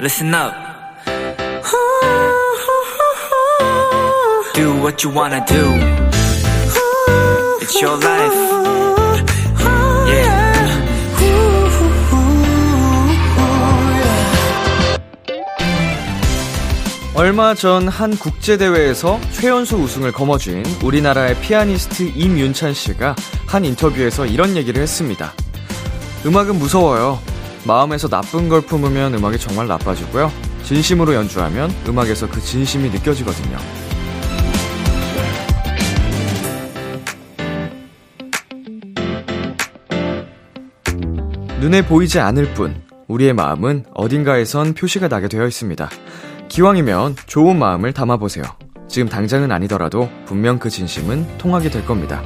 listen up. Do what you wanna do. It's your life. Yeah. 얼마 전 한 국제대회에서 최연소 우승을 거머쥔 우리나라의 피아니스트 임윤찬 씨가 한 인터뷰에서 이런 얘기를 했습니다. 음악은 무서워요. 마음에서 나쁜 걸 품으면 음악이 정말 나빠지고요. 진심으로 연주하면 음악에서 그 진심이 느껴지거든요. 눈에 보이지 않을 뿐, 우리의 마음은 어딘가에선 표시가 나게 되어 있습니다. 기왕이면 좋은 마음을 담아보세요. 지금 당장은 아니더라도 분명 그 진심은 통하게 될 겁니다.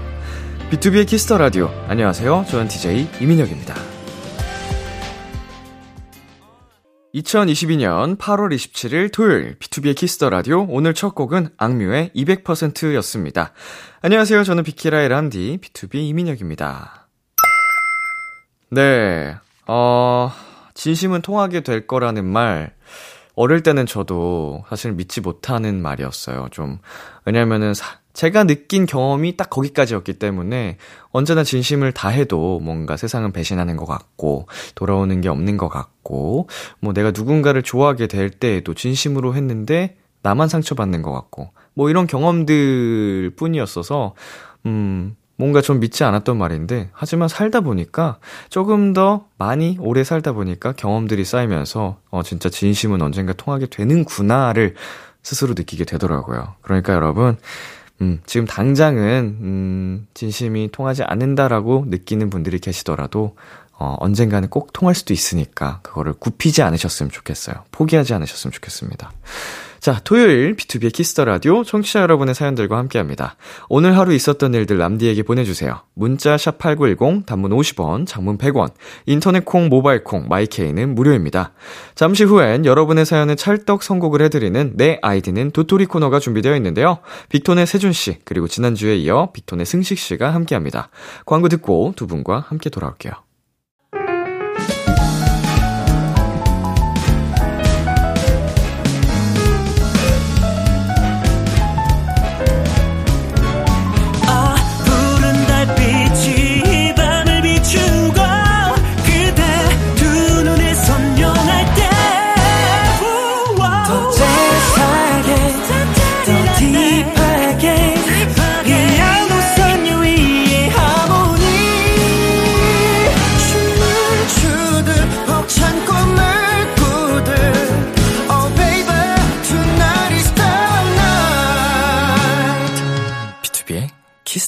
B2B의 키스터 라디오. 안녕하세요. 저는 DJ 이민혁입니다. 2022년 8월 27일 토요일 B2B의 키스터 라디오 오늘 첫 곡은 악뮤의 200%였습니다. 안녕하세요. 저는 비키라의 람디 BTOB 이민혁입니다. 네. 어, 진심은 통하게 될 거라는 말 어릴 때는 저도 사실 믿지 못하는 말이었어요. 좀 왜냐면은 사, 제가 느낀 경험이 딱 거기까지였기 때문에 언제나 진심을 다해도 뭔가 세상은 배신하는 것 같고 돌아오는 게 없는 것 같고 뭐 내가 누군가를 좋아하게 될 때에도 진심으로 했는데 나만 상처받는 것 같고 뭐 이런 경험들 뿐이었어서 음 뭔가 좀 믿지 않았던 말인데, 하지만 살다 보니까 조금 더 많이 오래 살다 보니까 경험들이 쌓이면서, 어, 진짜 진심은 언젠가 통하게 되는구나를 스스로 느끼게 되더라고요. 그러니까 여러분, 음, 지금 당장은, 음, 진심이 통하지 않는다라고 느끼는 분들이 계시더라도, 어, 언젠가는 꼭 통할 수도 있으니까, 그거를 굽히지 않으셨으면 좋겠어요. 포기하지 않으셨으면 좋겠습니다. 자, 토요일 B2B의 키스터 라디오 청취자 여러분의 사연들과 함께 합니다. 오늘 하루 있었던 일들 남디에게 보내주세요. 문자 샵8910, 단문 50원, 장문 100원, 인터넷 콩, 모바일 콩, my K는 무료입니다. 잠시 후엔 여러분의 사연을 찰떡 선곡을 해드리는 내 아이디는 도토리 코너가 준비되어 있는데요. 빅톤의 세준씨, 그리고 지난주에 이어 빅톤의 승식씨가 함께 합니다. 광고 듣고 두 분과 함께 돌아올게요.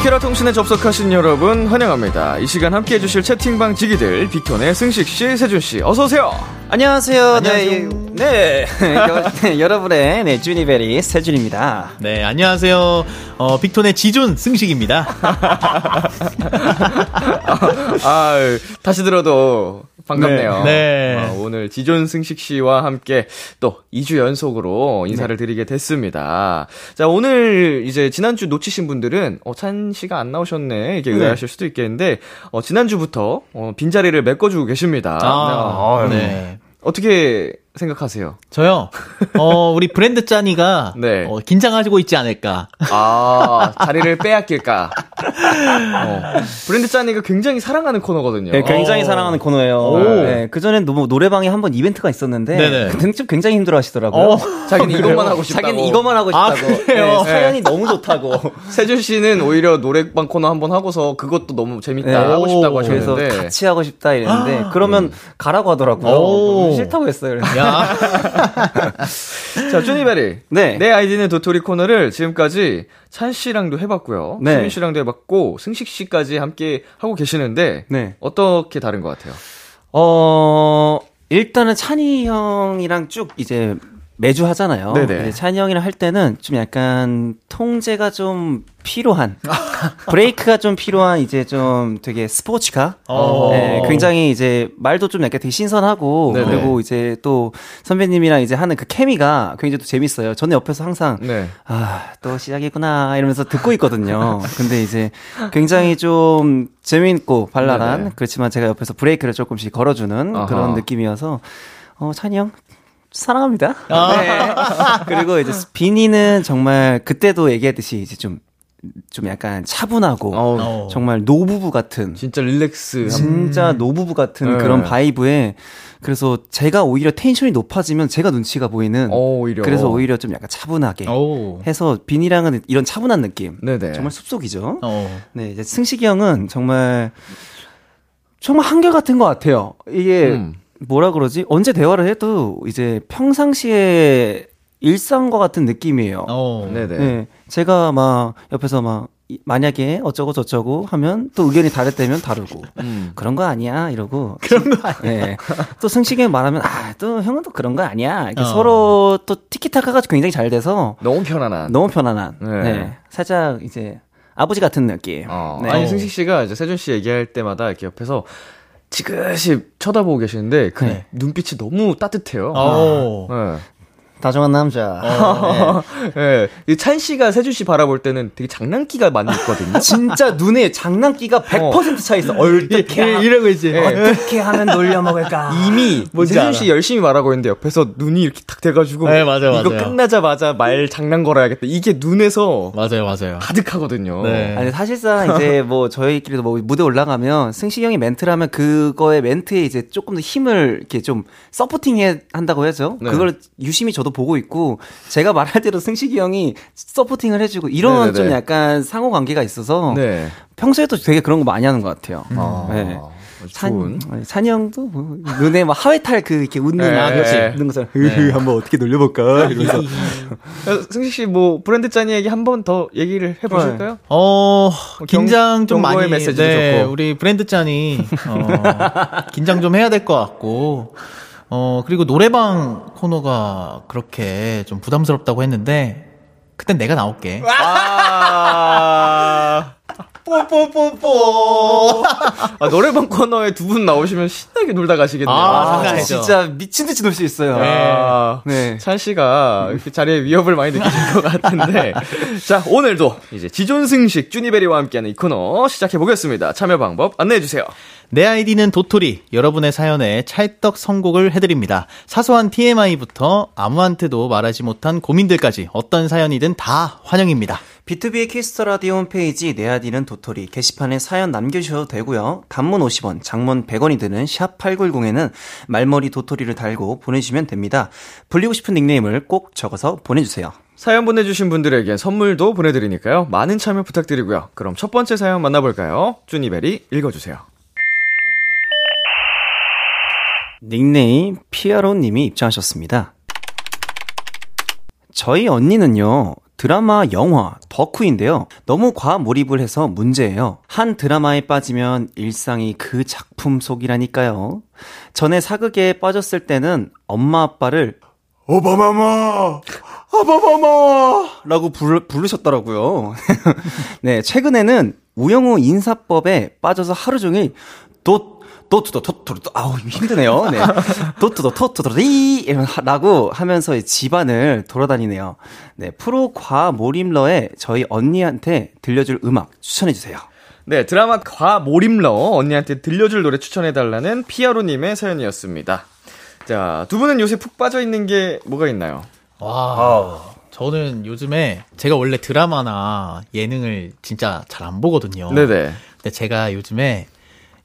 비키라 통신에 접속하신 여러분 환영합니다. 이 시간 함께 해주실 채팅방 지기들 빅톤의 승식 씨, 세준 씨 어서 오세요. 안녕하세요. 네, 안녕하세요. 네, 여, 네, 여러분의 네, 주니베리 세준입니다. 네, 안녕하세요. 어, 빅톤의 지존 승식입니다. 아, 다시 들어도 반갑네요. 네. 네. 어, 오늘 지존 승식 씨와 함께 또 2주 연속으로 인사를 드리게 됐습니다. 자, 오늘 이제 지난주 놓치신 분들은 어, 찬 씨가 안 나오셨네. 이렇게 의아하실 수도 있겠는데 어, 지난주부터 어, 빈자리를 메꿔주고 계십니다. 아, 네. 네. 어떻게 생각하세요? 저요. 어, 우리 브랜드 짠이가 네. 어, 긴장하고 있지 않을까. 아, 자리를 빼앗길까? 어, 브랜드 짠이가 굉장히 사랑하는 코너거든요. 네, 굉장히 어. 사랑하는 코너예요. 오. 네, 그전엔 너무 노래방에 한 번 이벤트가 있었는데 네네. 그때는 좀 굉장히 힘들어 하시더라고요. 어, 자기는 이것만 하고 싶다고. 자기는 이것만 하고 아, 싶다고. 그래요? 네, 사연이 너무 좋다고. 세준 씨는 오히려 노래방 코너 한 번 하고서 그것도 너무 재밌다 네. 하고 싶다고 오, 그래서 하셨는데 같이 하고 싶다 이랬는데 그러면 가라고 하더라고요. 오. 싫다고 했어요. 그래서. 야. 자 쭈니베리 네. 내 아이디는 도토리 코너를 지금까지 찬 씨랑도 해봤고요 네. 수민 씨랑도 해봤고 승식 씨까지 함께 하고 계시는데 네. 어떻게 다른 것 같아요? 어, 일단은 찬이 형이랑 쭉 이제 매주 하잖아요. 네네. 이제 찬이 형이랑 할 때는 좀 약간 통제가 좀 필요한 브레이크가 좀 필요한 이제 좀 되게 스포츠카. 어. 네, 굉장히 이제 말도 좀 약간 되게 신선하고 네네. 그리고 이제 또 선배님이랑 이제 하는 그 케미가 굉장히 또 재밌어요. 저는 옆에서 항상 네. 아, 또 시작이구나, 이러면서 듣고 있거든요. 근데 이제 굉장히 좀 재미있고 발랄한, 네네. 그렇지만 제가 옆에서 브레이크를 조금씩 걸어주는 아하. 그런 느낌이어서, 어, 찬이 형, 사랑합니다. 아. 네. 그리고 이제 비니는 정말 그때도 얘기했듯이 이제 좀, 좀 약간 차분하고, 어. 정말 노부부 같은, 진짜 릴렉스. 진짜 노부부 같은 네. 그런 바이브에, 그래서 제가 오히려 텐션이 높아지면 제가 눈치가 보이는, 어, 오히려. 그래서 오히려 좀 약간 차분하게. 오. 해서 빈이랑은 이런 차분한 느낌. 네네. 정말 숲속이죠. 어. 네, 이제 승식이 형은 정말 정말 한결 같은 것 같아요. 이게 음. 뭐라 그러지? 언제 대화를 해도 이제 평상시에 일상과 같은 느낌이에요. 어. 네네. 네, 제가 막 옆에서 막 이- 만약에 어쩌고 저쩌고 하면 또 의견이 다를 때면 다르고 음. 그런 거 아니야 이러고 그런 거 아니야. 네. 또 승식이 형 말하면 아 또 형은 또 그런 거 아니야. 이렇게 어. 서로 또 티키타카가 굉장히 잘 돼서 너무 편안한. 너무 편안한. 네. 네. 살짝 이제 아버지 같은 느낌. 어. 네. 아니 승식 씨가 이제 세준 씨 얘기할 때마다 이렇게 옆에서 지그시 쳐다보고 계시는데 그 네. 눈빛이 너무 따뜻해요. 어. 네. 다정한 남자. 네. 이찬 씨가 세준 씨 바라볼 때는 되게 장난기가 많이 있거든요. 진짜 눈에 장난기가 100%차 있어. 어떻게 하, 이러고 이제. 어떻게 하면 놀려 먹을까? 이미 뭔지 세준 알아. 씨 열심히 말하고 있는데 옆에서 눈이 이렇게 탁 돼가지고 네, 맞아요, 이거 맞아요. 끝나자마자 말 장난 걸어야겠다. 이게 눈에서 맞아요, 맞아요. 가득하거든요. 네. 아니 사실상 이제 뭐 저희끼리도 뭐 무대 올라가면 승식이 형이 멘트를 하면 그거에 멘트에 이제 조금 더 힘을 이렇게 좀 서포팅해 한다고 해야죠. 네. 그걸 유심히 저도 보고 있고 제가 말할 때도 승식이 형이 서포팅을 해주고 이런 네네네. 좀 약간 상호 관계가 있어서 네. 평소에도 되게 그런 거 많이 하는 것 같아요. 아, 네. 찬, 찬이 형도 뭐 눈에 막 하회탈 그 이렇게 웃는 네, 아, 그렇지. 네. 웃는 것처럼 흐흐 한번 어떻게 놀려볼까 이러면서 어, 승식 씨 뭐 브랜드 짠이 얘기 한 번 더 얘기를 해보실까요? 어, 긴장 좀 많이. 메시지도 네, 좋고. 우리 브랜드 짠이, 어, 긴장 좀 해야 될 것 같고, 어, 그리고 노래방 코너가 그렇게 좀 부담스럽다고 했는데, 그땐 내가 나올게. 아. 뽀뽀뽀뽀. 아, 노래방 코너에 두 분 나오시면 신나게 놀다 가시겠네요. 아, 아. 진짜 미친 듯이 놀 수 있어요. 아, 네. 찬 씨가 그 자리에 위협을 많이 느끼실 것 같은데. 자, 오늘도 이제 지존승식 쭈니베리와 함께하는 이 코너 시작해 보겠습니다. 참여 방법 안내해 주세요. 내 아이디는 도토리. 여러분의 사연에 찰떡 선곡을 해드립니다. 사소한 TMI부터 아무한테도 말하지 못한 고민들까지 어떤 사연이든 다 환영입니다. BTOB의 Kiss the Radio 홈페이지 내 아이디는 도토리 게시판에 사연 남겨주셔도 되고요. 단문 50원, 장문 100원이 드는 샵 8910에는 말머리 도토리를 달고 보내주시면 됩니다. 불리고 싶은 닉네임을 꼭 적어서 보내주세요. 사연 보내주신 분들에게 선물도 보내드리니까요. 많은 참여 부탁드리고요. 그럼 첫 번째 사연 만나볼까요? 쭈니베리 읽어주세요. 닉네임 피아로님이 입장하셨습니다. 저희 언니는요, 드라마, 영화, 덕후인데요. 너무 과몰입을 해서 문제예요. 한 드라마에 빠지면 일상이 그 작품 속이라니까요. 전에 사극에 빠졌을 때는 엄마 아빠를 오바마마! 오바마마! 라고 부르, 부르셨더라고요. 네, 최근에는 우영우 인사법에 빠져서 하루 종일 도 도트도 토트도 아우 힘드네요. 네. 도트도 토트도리 라고 하면서 집안을 돌아다니네요. 네, 프로 과몰입러에 저희 언니한테 들려줄 음악 추천해 주세요. 네, 드라마 과몰입러 언니한테 들려줄 노래 추천해 달라는 피아로 님의 사연이었습니다. 자, 두 분은 요새 푹 빠져 있는 게 뭐가 있나요? 와. 저는 요즘에 제가 원래 드라마나 예능을 진짜 잘 안 보거든요. 네네. 근데 제가 요즘에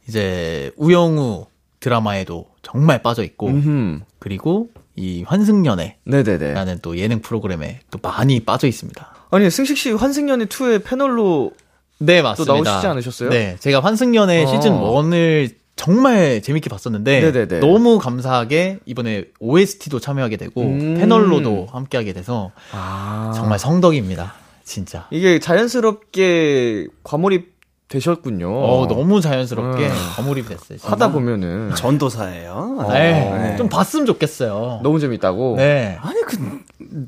이제 우영우 드라마에도 정말 빠져 있고 음흠. 그리고 이 환승연애라는 네네네. 또 예능 프로그램에 또 많이 빠져 있습니다. 아니, 승식 씨 환승연애 2의 패널로 네, 맞습니다. 나오시지 않으셨어요? 네, 제가 환승연애 어. 시즌 1을 정말 재밌게 봤었는데 네네네. 너무 감사하게 이번에 OST도 참여하게 되고 음. 패널로도 함께하게 돼서 아. 정말 성덕입니다. 진짜. 이게 자연스럽게 과몰입 되셨군요. 어, 너무 자연스럽게 음. 과몰입이 됐어요. 진짜. 하다 보면은 전도사예요. 네. 네. 좀 봤으면 좋겠어요. 너무 재밌다고. 네. 아니 그,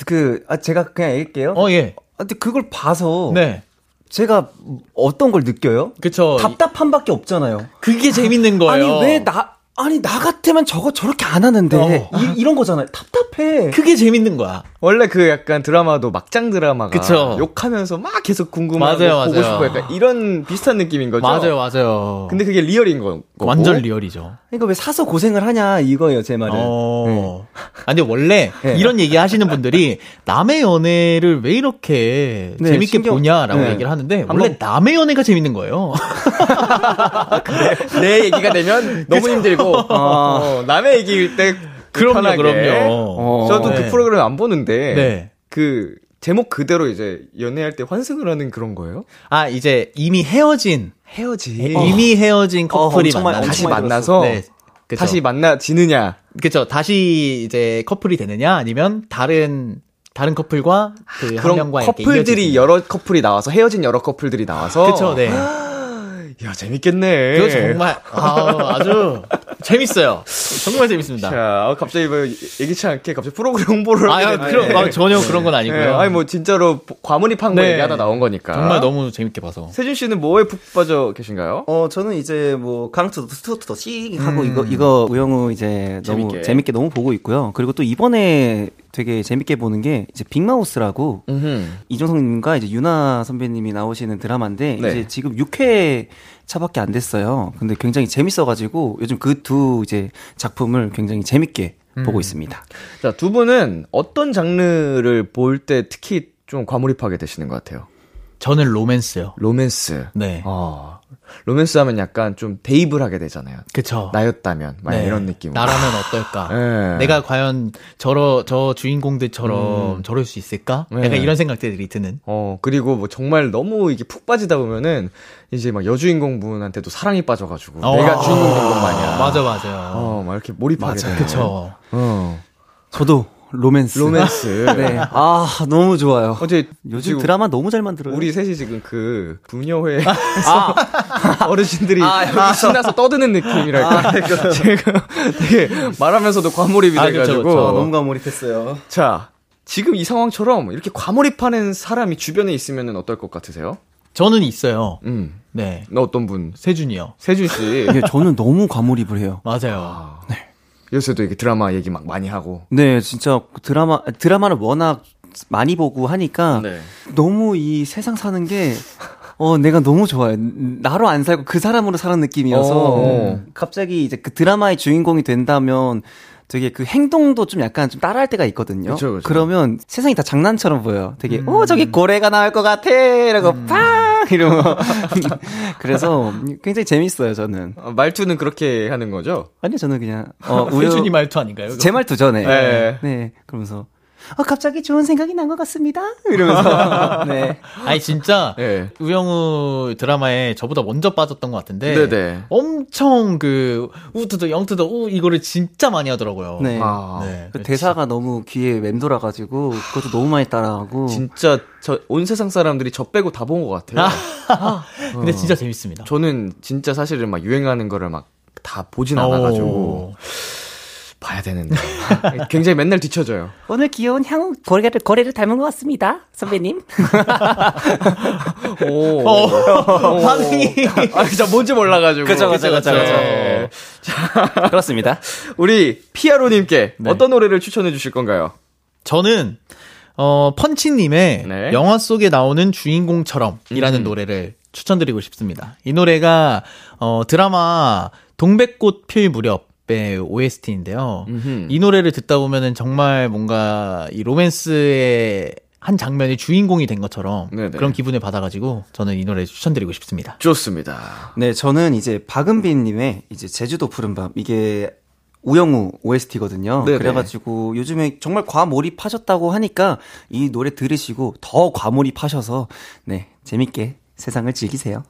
그, 아, 제가 그냥 얘기할게요. 어, 예. 아, 근데 그걸 봐서 네. 제가 어떤 걸 느껴요? 그쵸. 답답함밖에 없잖아요. 그게 재밌는 거예요. 아니 왜 나 아니 나 같으면 저거 저렇게 안 하는데 어. 이, 런 거잖아요. 답답해. 그게 재밌는 거야. 원래 그 약간 드라마도 막장 드라마가 그쵸. 욕하면서 막 계속 궁금하고 맞아요, 보고 맞아요. 싶고 약간 이런 비슷한 느낌인 거죠. 맞아요, 맞아요. 근데 그게 리얼인 거. 거고. 완전 리얼이죠. 그러니까 왜 사서 고생을 하냐 이거예요 제 말은. 어. 아, 근데 원래 네. 이런 얘기 하시는 분들이 남의 연애를 왜 이렇게 네, 재밌게 신경- 보냐라고 네. 얘기를 하는데 원래 남의 연애가 재밌는 거예요. 내 얘기가 되면 너무 힘들고 어, 남의 얘기일 때 그럼요, 편하게. 그럼요. 어, 저도 네. 그 프로그램 안 보는데 네. 그 제목 그대로 이제 연애할 때 환승을 하는 그런 거예요? 아, 이제 이미 헤어진 헤어지. 이미 헤어진 커플이 많이- 만나서 다시 만나서 네. 그쵸. 다시 만나지느냐. 그쵸. 다시 이제 커플이 되느냐 아니면 다른 다른 커플과 그한 그런 커플들이. 여러 커플이 나와서 헤어진 여러 커플들이 나와서 그쵸, 네. 야 재밌겠네. 그거 정말 아, 아주 재밌어요. 정말 재밌습니다. 자, 어, 갑자기 뭐 예기치 않게 갑자기 프로그램 홍보를 아, 하게 그런. 아, 전혀 그런 건 네, 아니고요. 아니 뭐 진짜로 보- 과몰입한 거 네. 얘기하다 나온 거니까. 정말 너무 재밌게 봐서. 세준 씨는 뭐에 푹 빠져 계신가요? 어 저는 이제 뭐 강투도 스투트도 씩 하고 이거 이거 우영우 이제 너무 재밌게. 재밌게. 너무 보고 있고요. 그리고 또 이번에 되게 재밌게 보는 게 이제 빅마우스라고 이종성님과 이제 유나 선배님이 나오시는 드라마인데 네. 이제 지금 6회 차밖에 안 됐어요. 근데 굉장히 재밌어가지고 요즘 그 두 이제 작품을 굉장히 재밌게 보고 있습니다. 자, 두 분은 어떤 장르를 볼 때 특히 좀 과몰입하게 되시는 것 같아요? 저는 로맨스요. 로맨스. 네. 어, 로맨스 하면 약간 좀 대입을 하게 되잖아요. 그쵸. 나였다면, 막 네. 이런 느낌. 나라면 어떨까? 네. 내가 과연 저러 저 주인공들처럼 저럴 수 있을까? 네. 약간 이런 생각들이 드는. 어, 그리고 뭐 정말 너무 이게 푹 빠지다 보면은 이제 막 여주인공 분한테도 사랑이 빠져가지고 어. 내가 주인공 된 것 마냥. 맞아 맞아요. 어, 막 이렇게 몰입하게 되는. 그쵸. 어. 저도 로맨스. 로맨스. 네. 아 너무 좋아요. 어제 요즘 드라마 너무 잘 만들어요. 우리 셋이 지금 그 부녀회 어르신들이 신나서 떠드는 느낌이랄까. 제가 되게 말하면서도 과몰입이 아, 그쵸, 돼가지고. 그쵸. 아, 너무 과몰입했어요. 자, 지금 이 상황처럼 이렇게 과몰입하는 사람이 주변에 있으면 어떨 것 같으세요? 저는 있어요. 음. 네. 너 어떤 분? 세준이요. 세준 씨. 이게 저는 너무 과몰입을 해요. 맞아요. 요새도 이렇게 드라마 얘기 막 많이 하고. 네, 진짜 드라마 드라마를 워낙 많이 보고 하니까 네. 너무 이 세상 사는 게 어, 내가 너무 좋아요. 나로 안 살고 그 사람으로 사는 느낌이어서 어. 갑자기 이제 그 드라마의 주인공이 된다면 되게 그 행동도 좀 약간 좀 따라할 때가 있거든요. 그쵸, 그쵸. 러면 세상이 다 장난처럼 보여요. 되게 어 저기 고래가 나올 것 같아. 이러고 팡 이러고 그래서 굉장히 재밌어요. 저는 어, 말투는 그렇게 하는 거죠? 아니요 저는 그냥 어 우여- 세준이 말투 아닌가요? 그거? 제 말투죠, 네. 네. 네. 그러면서 어 갑자기 좋은 생각이 난 것 같습니다. 이러면서 네. 아니 진짜 네. 우영우 드라마에 저보다 먼저 빠졌던 것 같은데 네네. 엄청 그 우트도 영트도 우 이거를 진짜 많이 하더라고요. 네. 아, 네. 그 대사가 너무 귀에 맴돌아가지고 그것도 너무 많이 따라하고 진짜 저 온 세상 사람들이 저 빼고 다 본 것 같아요. 근데 진짜 재밌습니다. 저는 진짜 사실은 막 유행하는 거를 막 다 보진 않아가지고 오. 봐야 되는데 굉장히 맨날 뒤쳐져요. 오늘 귀여운 향후 고래를 고래를 닮은 것 같습니다, 선배님. 오, 어, 반응이 아, 진짜 뭔지 몰라가지고. 그쵸, 그쵸, 그쵸, 그쵸. 네. 그렇습니다. 우리 피아로님께 네. 어떤 노래를 추천해 주실 건가요? 저는 어 펀치님의 네. 영화 속에 나오는 주인공처럼이라는 음. 노래를 추천드리고 싶습니다. 이 노래가 어 드라마 동백꽃 필 무렵 의 OST인데요. 음흠. 이 노래를 듣다 보면은 정말 뭔가 이 로맨스의 한 장면이 주인공이 된 것처럼 네네. 그런 기분을 받아가지고 저는 이 노래 추천드리고 싶습니다. 좋습니다. 네, 저는 이제 박은빈님의 이제 제주도 푸른밤 이게 우영우 OST거든요. 네네. 그래가지고 요즘에 정말 과몰입하셨다고 하니까 이 노래 들으시고 더 과몰입하셔서 네 재밌게 세상을 즐기세요.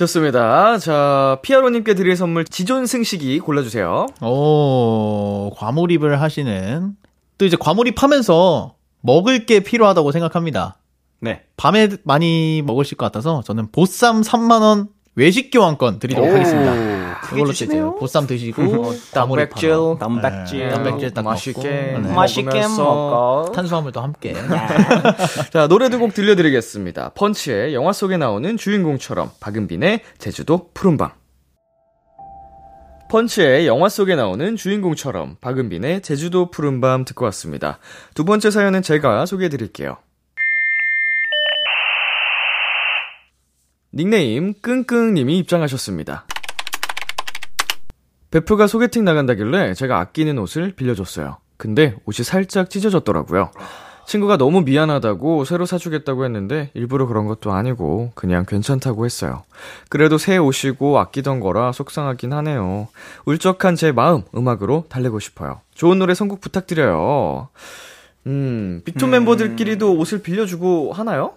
좋습니다. 자, 피아로님께 드릴 선물 지존 승식이 골라주세요. 오, 과몰입을 하시는 또 이제 과몰입하면서 먹을 게 필요하다고 생각합니다. 네. 밤에 많이 먹으실 것 같아서 저는 보쌈 3만 원 외식 교환권 드리도록 하겠습니다. 이걸로 드세요. 보쌈 드시고 단백질, 단백질. 네, 단백질 딱 맛있게 먹고, 네. 맛있게 먹어. 탄수화물도 함께. 자, 노래 두 곡 들려드리겠습니다. 펀치의 영화 속에 나오는 주인공처럼 박은빈의 제주도 푸른밤. 펀치의 영화 속에 나오는 주인공처럼 박은빈의 제주도 푸른밤 듣고 왔습니다. 두 번째 사연은 제가 소개해 드릴게요. 닉네임 끙끙님이 입장하셨습니다. 베프가 소개팅 나간다길래 제가 아끼는 옷을 빌려줬어요. 근데 옷이 살짝 찢어졌더라고요. 친구가 너무 미안하다고 새로 사주겠다고 했는데 일부러 그런 것도 아니고 그냥 괜찮다고 했어요. 그래도 새 옷이고 아끼던 거라 속상하긴 하네요. 울적한 제 마음 음악으로 달래고 싶어요. 좋은 노래 선곡 부탁드려요. 음, 빅톤 멤버들끼리도 옷을 빌려주고 하나요?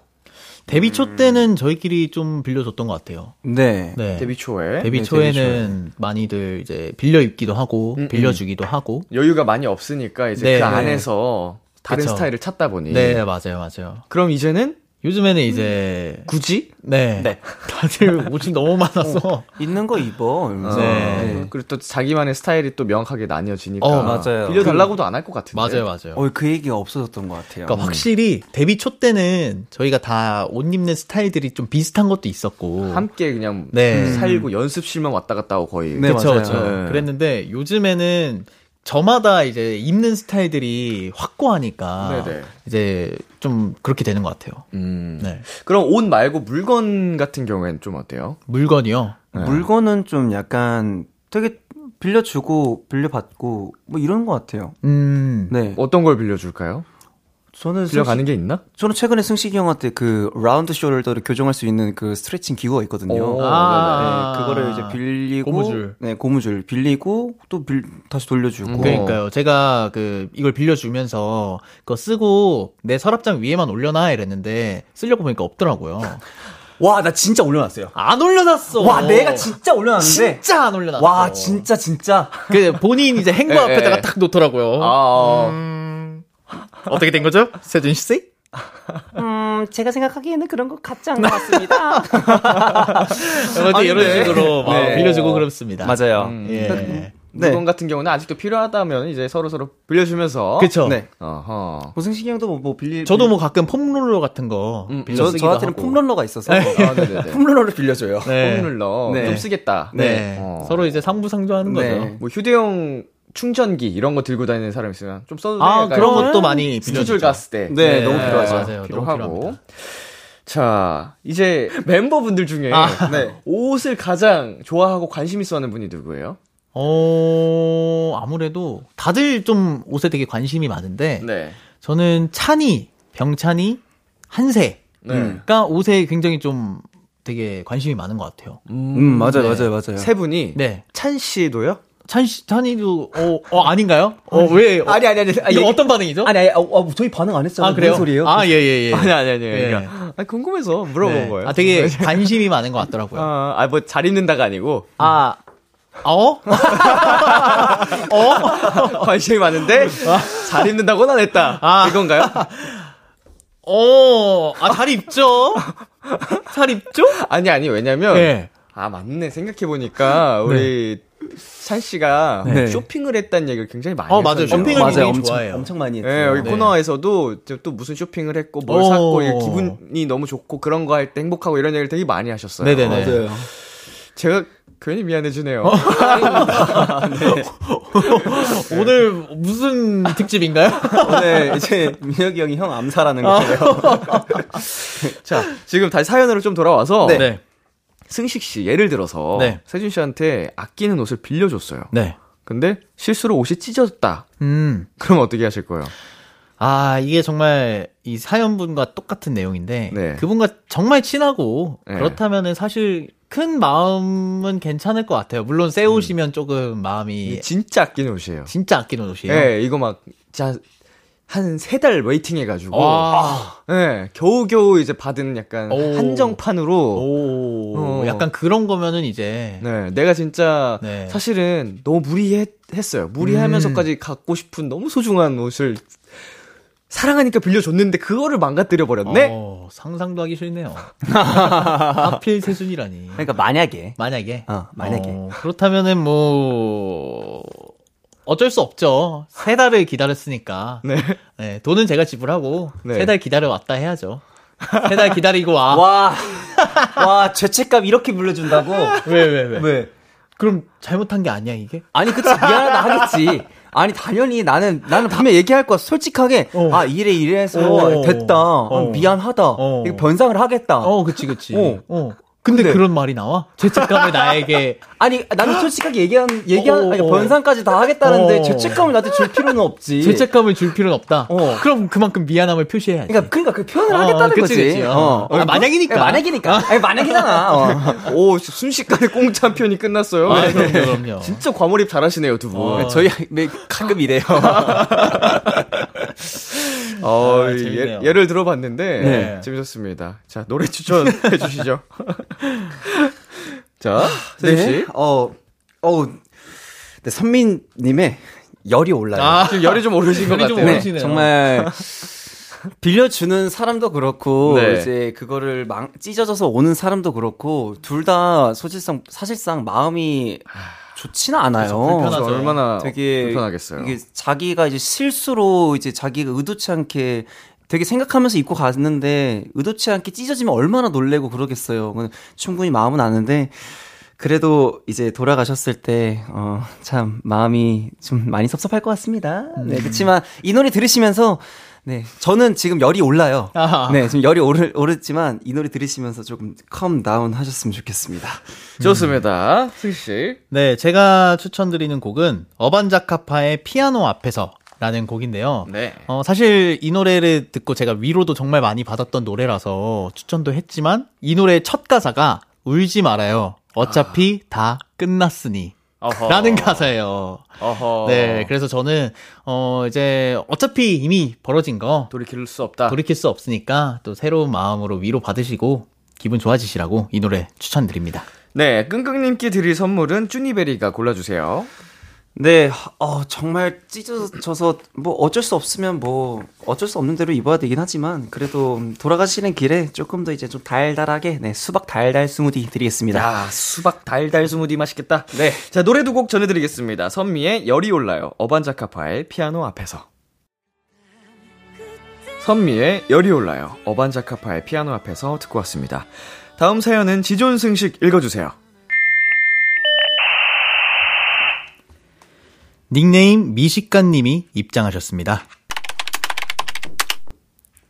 데뷔 초 때는 저희끼리 좀 빌려줬던 것 같아요. 네. 네. 데뷔 초에 데뷔 네, 초에는 많이들 이제 빌려 입기도 하고 음, 빌려주기도 하고. 여유가 많이 없으니까 이제 네. 그 안에서 다른 그쵸. 스타일을 찾다 보니 네, 맞아요, 맞아요. 그럼 이제는 요즘에는 이제 굳이 네, 네. 다들 옷이 너무 많아서 있는 거 입어. 이러면서. 네. 그리고 또 자기만의 스타일이 또 명확하게 나뉘어지니까 어, 맞아요. 빌려달라고도 안 할 것 같은데 맞아요, 맞아요. 어, 그 얘기가 없어졌던 것 같아요. 그러니까 확실히 데뷔 초 때는 저희가 다 옷 입는 스타일들이 좀 비슷한 것도 있었고 함께 그냥 네. 살고 연습실만 왔다 갔다 하고 거의 네, 그쵸, 맞아요. 그쵸. 네. 그랬는데 요즘에는 저마다 이제 입는 스타일들이 확고하니까 네네. 이제 좀 그렇게 되는 것 같아요. 음. 네. 그럼 옷 말고 물건 같은 경우에는 좀 어때요? 물건이요. 네. 물건은 좀 약간 되게 빌려주고 빌려받고 뭐 이런 것 같아요. 음. 네. 어떤 걸 빌려줄까요? 저는 빌려가는 게 있나? 저는 최근에 승식이 형한테 그 라운드 숄더를 교정할 수 있는 그 스트레칭 기구가 있거든요. 오, 아. 네, 그거를 이제 빌리고 고무줄. 네, 고무줄 빌리고 또 빌, 다시 돌려주고. 음, 그러니까요. 제가 그 이걸 빌려주면서 그거 쓰고 내 서랍장 위에만 올려놔 이랬는데 쓰려고 보니까 없더라고요. 와, 나 진짜 올려놨어요. 안 올려놨어. 와, 내가 진짜 올려놨는데. 진짜 안 올려놨어. 와, 진짜 진짜. 그 본인 이제 행거 예, 앞에다가 예. 딱 놓더라고요. 아, 음, 어떻게 된 거죠, 세준 씨? 음, 제가 생각하기에는 그런 것 같지 않은 것 같습니다. 아무튼 이런 네. 식으로 막 네. 빌려주고 그렇습니다. 맞아요. 예. 네. 물건 같은 경우는 아직도 필요하다면 이제 서로 서로 빌려주면서 그쵸. 네. 어허. 뭐 승식이 형도 뭐, 뭐 빌리. 저도 뭐 가끔 폼롤러 같은 거 음, 빌려 저, 저한테는 하고. 폼롤러가 있어서. 아, 네네네. 폼롤러를 빌려줘요. 네. 폼룰러 네. 좀 쓰겠다. 네. 어. 서로 이제 상부상조하는 네. 거죠. 뭐 휴대용 충전기 이런 거 들고 다니는 사람 있으면 좀 써도 돼. 아, 그런 것도 많이 스케줄. 갔을 때. 네, 너무 필요하죠. 맞아요. 필요하고. 자, 이제 멤버분들 중에 아. 네. 옷을 가장 좋아하고 관심 있어 하는 분이 누구예요? 어, 아무래도 다들 좀 옷에 되게 관심이 많은데 네. 저는 찬이, 병찬이, 한세가 네. 옷에 굉장히 좀 되게 관심이 많은 것 같아요. 음, 맞아요, 네. 맞아요, 맞아요. 세 분이 네. 찬 씨도요? 찬 씨, 찬이도 어, 어 아닌가요? 어, 왜? 어, 아니, 아니, 아니. 아, 얘기- 어떤 반응이죠? 아니, 아니, 아, 아, 저희 반응 안 했잖아요. 아, 그래요? 소리예요? 아, 예, 예, 예. 아니 아니 아니. 예. 그러니까 아니, 궁금해서 물어본 네. 거예요. 아, 되게 관심이 많은 것 같더라고요. 아, 아, 뭐잘 입는다가 아니고 아, 어? 어? 관심이 많은데 잘 입는다고는 안 했다. 아. 이건가요? 어, 아, 잘 입죠? 잘 입죠? 아니 아니 왜냐면 네. 아 맞네 생각해 보니까 우리 찬 씨가 네. 쇼핑을 했다는 얘기를 굉장히 많이 어, 맞아요. 쇼핑을 맞아요. 굉장히 엄청, 좋아해요. 엄청 많이 했어요. 네, 여기 네. 코너에서도 또 무슨 쇼핑을 했고 뭘 오. 샀고 기분이 너무 좋고 그런 거 할 때 행복하고 이런 얘기를 되게 많이 하셨어요. 네네네. 맞아요. 제가 괜히 미안해지네요. 오늘 무슨 특집인가요? 오늘 이제 민혁이 형이 형 암살하는 거예요. 자, 지금 다시 사연으로 좀 돌아와서 네. 승식 씨 예를 들어서 네. 세준 씨한테 아끼는 옷을 빌려줬어요. 네. 근데 실수로 옷이 찢어졌다. 음. 그럼 어떻게 하실 거예요? 아, 이게 정말 이 사연분과 똑같은 내용인데, 네. 그분과 정말 친하고, 네. 그렇다면은 사실 큰 마음은 괜찮을 것 같아요. 물론 새 옷이면 조금 마음이 진짜 아끼는 옷이에요. 진짜 아끼는 옷이에요. 예, 이거 막, 자, 한 세 달 waiting 해가지고, 와. 예, 겨우겨우 이제 받은 약간 오. 한정판으로, 오, 어. 약간 그런 거면은 이제, 네, 내가 진짜 네. 사실은 너무 무리했어요. 무리하면서까지 갖고 싶은 너무 소중한 옷을 사랑하니까 빌려줬는데 그거를 망가뜨려 버렸네. 어. 어, 상상도 하기 싫네요. 하필 세준이라니. 그러니까 만약에 만약에. 어, 만약에. 어, 그렇다면은 뭐 어쩔 수 없죠. 세 달을 기다렸으니까. 네. 네, 돈은 제가 지불하고 네. 세달 기다려 왔다 해야죠. 세 달 기다리고 와. 와, 와, 죄책감 이렇게 물려준다고? 왜, 왜, 왜? 왜? 그럼 잘못한 게 아니야, 이게? 아니, 그치, 미안하다 하겠지. 아니, 당연히 나는, 나는 분명 얘기할 거야. 솔직하게. 어. 아, 이래, 이래서 어. 됐다. 아, 어. 미안하다. 어. 이거 변상을 하겠다. 어, 그치, 그치. 어. 어. 근데, 근데- 그런 말이 나와? 죄책감을 나에게. 아니, 나는 솔직하게 얘기한, 얘기한, 어, 아니, 어. 변상까지 다 하겠다는데 어. 죄책감을 나한테 줄 필요는 없지. 죄책감을 줄 필요는 없다. 어. 그럼 그만큼 미안함을 표시해야지. 그러니까, 그러니까 그 표현을 어, 하겠다는 그치, 거지. 그치. 어. 아, 만약이니까. 예, 만약이니까. 아니, 만약이잖아. 어. 오, 순식간에 공찬 편이 끝났어요. 아, 그럼요, 그럼요. 진짜 과몰입 잘하시네요, 두 분. 어. 저희 매- 가끔 이래요. 어, 아, 예. 예를 들어봤는데 네. 재밌었습니다. 자 노래 추천해 주시죠. 자 세준 씨. 어, 어, 네, 선민님의 열이 올라요. 아, 지금 열이 좀 오르신 것 같아요. 네. 정말 빌려주는 사람도 그렇고 네. 이제 그거를 망, 찢어져서 오는 사람도 그렇고 둘다 사실상 사실상 마음이 좋지는 않아요. 불편하죠. 얼마나 되게 불편하겠어요. 이게 자기가 이제 실수로 이제 자기가 의도치 않게 되게 생각하면서 입고 갔는데 의도치 않게 찢어지면 얼마나 놀래고 그러겠어요. 충분히 마음은 아는데 그래도 이제 돌아가셨을 때, 어, 참, 마음이 좀 많이 섭섭할 것 같습니다. 네, 그렇지만 이 노래 들으시면서, 네, 저는 지금 열이 올라요. 아하. 네, 지금 열이 오르, 오르지만 이 노래 들으시면서 조금 컴 다운 하셨으면 좋겠습니다. 좋습니다. 세준 씨. 네, 제가 추천드리는 곡은 어반자카파의 피아노 앞에서 라는 곡인데요. 네. 어, 사실 이 노래를 듣고 제가 위로도 정말 많이 받았던 노래라서 추천도 했지만 이 노래의 첫 가사가 울지 말아요. 어차피 다 끝났으니. 어허. 라는 가사예요. 어허. 네, 그래서 저는 어 이제 어차피 이미 벌어진 거 돌이킬 수 없다. 돌이킬 수 없으니까 또 새로운 마음으로 위로 받으시고 기분 좋아지시라고 이 노래 추천드립니다. 네, 끙끙님께 드릴 선물은 쭈니베리가 골라주세요. 네, 어, 정말 찢어져서 뭐 어쩔 수 없으면 뭐 어쩔 수 없는 대로 입어야 되긴 하지만 그래도 돌아가시는 길에 조금 더 이제 좀 달달하게 네, 수박 달달 스무디 드리겠습니다. 야, 수박 달달 스무디 맛있겠다. 네. 자, 노래 두 곡 전해드리겠습니다. 선미의 열이 올라요. 어반자카파의 피아노 앞에서. 선미의 열이 올라요. 어반자카파의 피아노 앞에서 듣고 왔습니다. 다음 사연은 지존승식 읽어주세요. 닉네임 미식가님이 입장하셨습니다.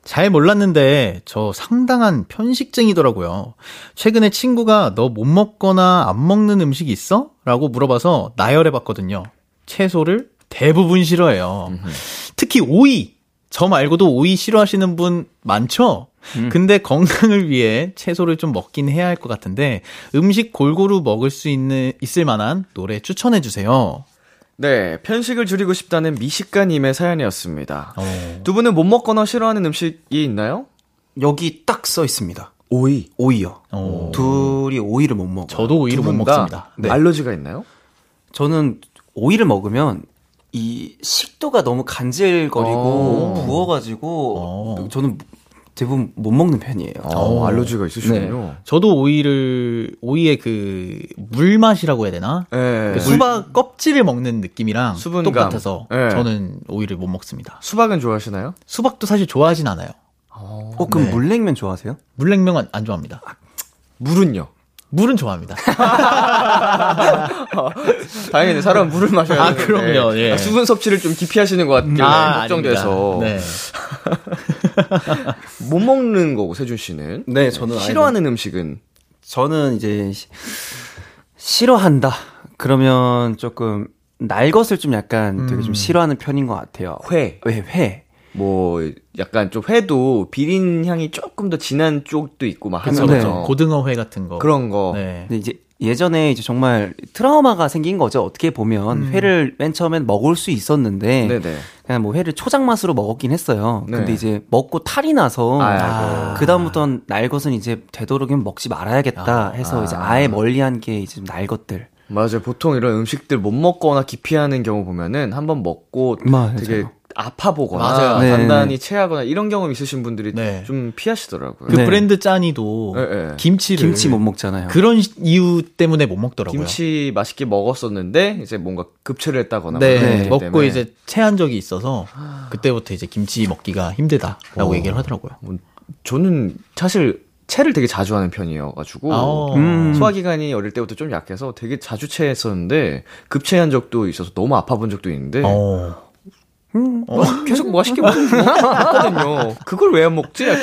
잘 몰랐는데 저 상당한 편식쟁이더라고요. 최근에 친구가 너 못 먹거나 안 먹는 음식 있어? 라고 물어봐서 나열해봤거든요. 채소를 대부분 싫어해요. 특히 오이. 저 말고도 오이 싫어하시는 분 많죠? 근데 건강을 위해 채소를 좀 먹긴 해야 할 것 같은데 음식 골고루 먹을 수 있는 있을 만한 노래 추천해 주세요. 네, 편식을 줄이고 싶다는 미식가님의 사연이었습니다. 어. 두 분은 못 먹거나 싫어하는 음식이 있나요? 여기 딱 써 있습니다. 오이. 오이요. 어. 둘이 오이를 못 먹어요. 저도 오이를 못 먹습니다. 네. 알러지가 있나요? 저는 오이를 먹으면 이 식도가 너무 간질거리고 어. 부어가지고 어. 저는 대부분 못 먹는 편이에요. 어, 알러지가 있으시군요. 저도 오이를 오이의 그 물 맛이라고 해야 되나? 네. 그 수박 껍질을 먹는 느낌이랑 수분감. 똑같아서 네. 저는 오이를 못 먹습니다. 수박은 좋아하시나요? 수박도 사실 좋아하진 않아요. 어, 그럼 네. 물냉면 좋아하세요? 물냉면은 안 좋아합니다. 물은요? 물은 좋아합니다. 당연히 사람 물을 마셔야 아, 되는데 그럼요, 예. 수분 섭취를 좀 기피 하시는 것 같길래 걱정돼서 아닙니다. 네. 못 먹는 거고 세준 씨는 네, 저는 싫어하는 음식은 저는 이제 시- 싫어한다. 그러면 조금 날 것을 좀 약간 되게 좀 싫어하는 편인 것 같아요. 회. 왜 회? 뭐 약간 좀 회도 비린 향이 조금 더 진한 쪽도 있고 막 그쵸, 하잖아요. 그쵸. 고등어 회 같은 거. 그런 거. 네. 근데 이제 예전에 이제 정말 트라우마가 생긴 거죠. 어떻게 보면 회를 맨 처음엔 먹을 수 있었는데 네네. 그냥 뭐 회를 초장 맛으로 먹었긴 했어요. 네. 근데 이제 먹고 탈이 나서 아이고. 그 다음부터는 날 것은 이제 되도록이면 먹지 말아야겠다 해서 이제 아예 멀리한 게 이제 좀날 것들. 맞아요. 보통 이런 음식들 못 먹거나 기피하는 경우 보면은 한번 먹고 맞아요. 되게 아파 보거나 맞아요. 네. 단단히 체하거나 이런 경험 있으신 분들이 네. 좀 피하시더라고요. 그 네. 브랜드 짠이도 네, 네. 김치를 김치 못 먹잖아요. 그런 시- 이유 때문에 못 먹더라고요. 김치 맛있게 먹었었는데 이제 뭔가 급체를 했다거나 네, 먹고 때문에 이제 체한 적이 있어서 그때부터 이제 김치 먹기가 힘들다라고 어. 얘기를 하더라고요. 뭐 저는 사실 체를 되게 자주 하는 편이어가지고 아, 음. 소화기관이 어릴 때부터 좀 약해서 되게 자주 체했었는데 급체한 적도 있어서 너무 아파본 적도 있는데 어. 뭐 계속 맛있게 먹- 먹거든요. 그걸 왜 안 먹지? 아,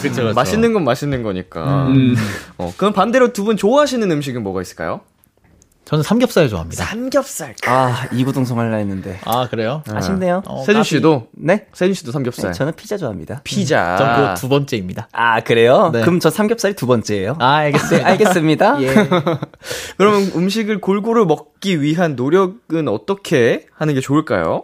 그쵸, 그쵸. 맛있는 건 맛있는 거니까. 음. 어, 그럼 반대로 두 분 좋아하시는 음식은 뭐가 있을까요? 저는 삼겹살 좋아합니다. 삼겹살. 아, 이구동성 할라 했는데. 아, 그래요? 아쉽네요. 어, 세준 씨도 네? 세준 씨도 삼겹살. 저는 피자 좋아합니다. 피자. 전 그거 두 번째입니다. 아, 그래요? 네. 그럼 저 삼겹살이 두 번째예요. 아, 알겠습니다. 알겠습니다. 예. 그러면 음식을 골고루 먹기 위한 노력은 어떻게 하는 게 좋을까요?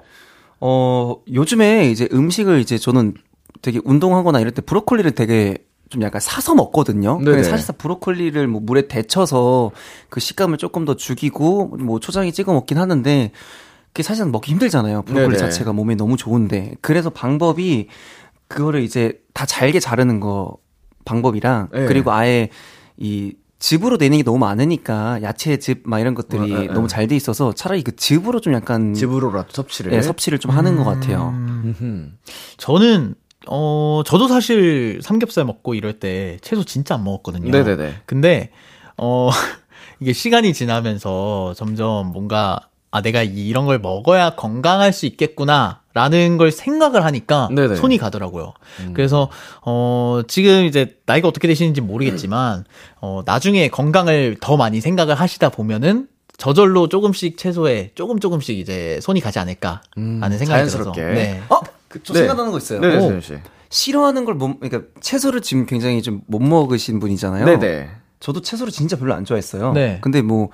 어, 요즘에 이제 음식을 이제 저는 되게 운동하거나 이럴 때 브로콜리를 되게 좀 약간 사서 먹거든요. 근데 사실상 브로콜리를 뭐 물에 데쳐서 그 식감을 조금 더 죽이고 뭐 초장에 찍어 먹긴 하는데 그게 사실상 먹기 힘들잖아요. 브로콜리 네네. 자체가 몸에 너무 좋은데. 그래서 방법이 그거를 이제 다 잘게 자르는 거 방법이랑 네. 그리고 아예 이 즙으로 내는 게 너무 많으니까 야채 즙 막 이런 것들이 어, 네, 네. 너무 잘 돼 있어서 차라리 그 즙으로 좀 약간 집으로라도 섭취를. 예, 섭취를 좀 하는 것 같아요. 음흠. 저는, 어, 저도 사실 삼겹살 먹고 이럴 때 채소 진짜 안 먹었거든요. 네네네. 근데, 어, 이게 시간이 지나면서 점점 뭔가, 아, 내가 이- 이런 걸 먹어야 건강할 수 있겠구나. 라는 걸 생각을 하니까 네네. 손이 가더라고요. 그래서 어 지금 이제 나이가 어떻게 되시는지 모르겠지만 어 나중에 건강을 더 많이 생각을 하시다 보면은 저절로 조금씩 채소에 조금 조금씩 이제 손이 가지 않을까라는 음, 생각이 자연스럽게. 들어서 네. 어? 그 저 네. 생각나는 거 있어요. 네네, 어, 세준 씨. 싫어하는 걸 못, 그러니까 채소를 지금 굉장히 좀 못 먹으신 분이잖아요. 네네. 저도 채소를 진짜 별로 안 좋아했어요. 네. 근데 뭐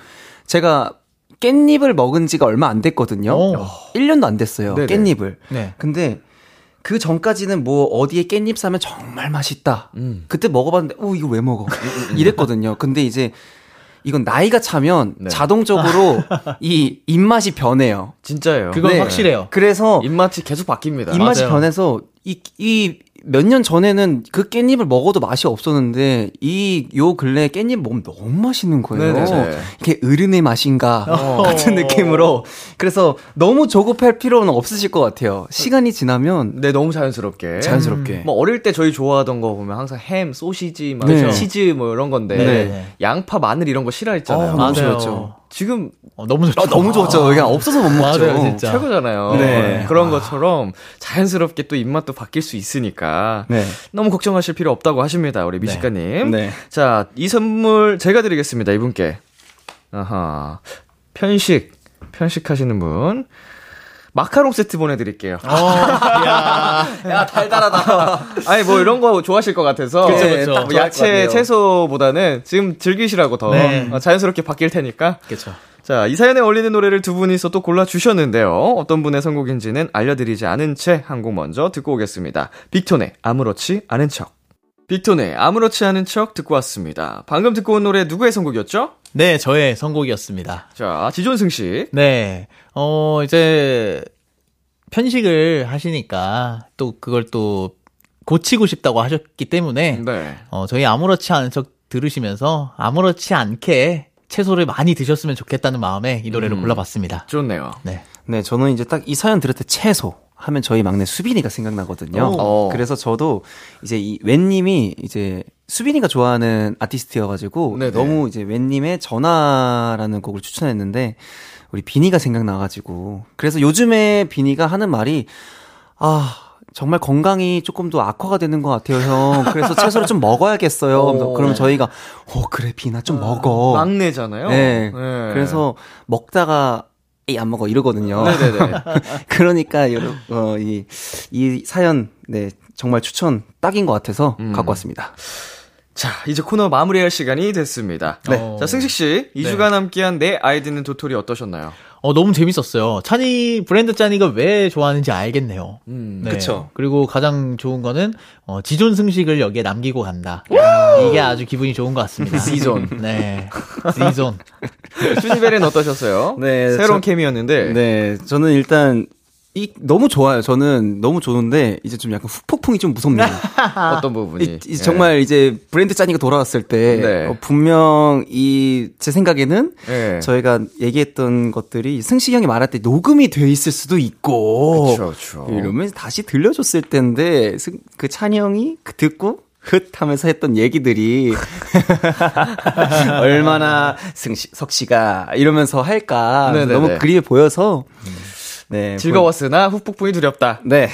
제가 깻잎을 먹은 지가 얼마 안 됐거든요. 오. 1년도 안 됐어요. 네네. 깻잎을. 네. 근데 그 전까지는 뭐 어디에 깻잎 사면 정말 맛있다. 음. 그때 먹어봤는데, 오, 이거 왜 먹어? 이랬거든요. 근데 이제 이건 나이가 차면 네. 자동적으로 이 입맛이 변해요. 진짜예요. 그건 네. 확실해요. 그래서 입맛이 계속 바뀝니다. 입맛이 맞아요. 변해서 이, 이, 몇 년 전에는 그 깻잎을 먹어도 맛이 없었는데, 이, 요 근래 깻잎 먹으면 너무 맛있는 거예요. 네네네. 이게 어른의 맛인가 어. 같은 느낌으로. 그래서 너무 조급할 필요는 없으실 것 같아요. 시간이 지나면 네, 너무 자연스럽게. 자연스럽게. 뭐 어릴 때 저희 좋아하던 거 보면 항상 햄, 소시지, 막 네. 치즈 뭐 이런 건데 네. 양파, 마늘 이런 거 싫어했잖아요. 어, 너무 맞아요. 좋았죠. 지금 어, 너무 좋죠. 아, 너무 좋았죠. 그냥 없어서 못 먹죠. 맞아요, 진짜. 최고잖아요. 네. 그런 것처럼 자연스럽게 또 입맛도 바뀔 수 있으니까 네. 너무 걱정하실 필요 없다고 하십니다. 우리 미식가님. 네. 자, 이 선물 제가 드리겠습니다. 이분께. 아하. 편식, 편식하시는 분. 마카롱 세트 보내드릴게요. 야, 달달하다. 아니, 뭐 이런 거 좋아하실 것 같아서. 그쵸, 네, 그쵸. 뭐 야채. 채소보다는 지금 즐기시라고 더 네. 어, 자연스럽게 바뀔 테니까. 그렇죠. 자, 이 사연에 어울리는 노래를 두 분이서 또 골라주셨는데요. 어떤 분의 선곡인지는 알려드리지 않은 채 한 곡 먼저 듣고 오겠습니다. 빅톤의 아무렇지 않은 척. 빅톤의 아무렇지 않은 척 듣고 왔습니다. 방금 듣고 온 노래 누구의 선곡이었죠? 네, 저의 선곡이었습니다. 자, 지존승 씨. 네. 어, 이제 편식을 하시니까 또 그걸 또 고치고 싶다고 하셨기 때문에 네. 어, 저희 아무렇지 않은 척 들으시면서 아무렇지 않게 채소를 많이 드셨으면 좋겠다는 마음에 이 노래를 음. 골라봤습니다. 좋네요. 네. 네, 저는 이제 딱 이 사연 들을 때 채소 하면 저희 막내 수빈이가 생각나거든요. 오. 그래서 저도 이제 이 웬님이 이제 수빈이가 좋아하는 아티스트여가지고 네네. 너무 이제 웬님의 전화라는 곡을 추천했는데 우리 비니가 생각나가지고 그래서 요즘에 비니가 하는 말이 아 정말 건강이 조금 더 악화가 되는 것 같아요, 형. 그래서 채소를 좀 먹어야겠어요. 오. 그러면 저희가, 어, 그래, 비나 좀 먹어. 막내잖아요. 네. 그래서 먹다가 에이 안 먹어 이러거든요. 네네네. 그러니까 여러 어 이 이 사연 네 정말 추천 딱인 것 같아서 음. 갖고 왔습니다. 자, 이제 코너 마무리할 시간이 됐습니다. 네. 자, 승식 씨, 2주간 함께한 내 아이디는 도토리 어떠셨나요? 어, 너무 재밌었어요. 찬이, 브랜드 짠이가 왜 좋아하는지 알겠네요. 음, 네. 그쵸. 그리고 가장 좋은 거는, 어, 지존 승식을 여기에 남기고 간다. 이게 아주 기분이 좋은 것 같습니다. 지존. 네. 지존. 슈니벨은 어떠셨어요? 네, 새로운 저- 케미였는데. 네 저는 일단 이 너무 좋아요. 저는 너무 좋은데 이제 좀 약간 후폭풍이 좀 무섭네요. 어떤 부분이? 이, 이 정말 이제 브랜드 짜니가 돌아왔을 때 네. 어, 분명 이 제 생각에는 예. 저희가 얘기했던 것들이 승식이 형이 말할 때 녹음이 돼 있을 수도 있고 그쵸, 그쵸. 이러면 다시 들려줬을 텐데 승- 그 찬이 형이 그 듣고 흩 하면서 했던 얘기들이 얼마나 승식 석 씨가 이러면서 할까 네네네. 너무 그리워 보여서 네 즐거웠으나 후폭풍이 두렵다. 네.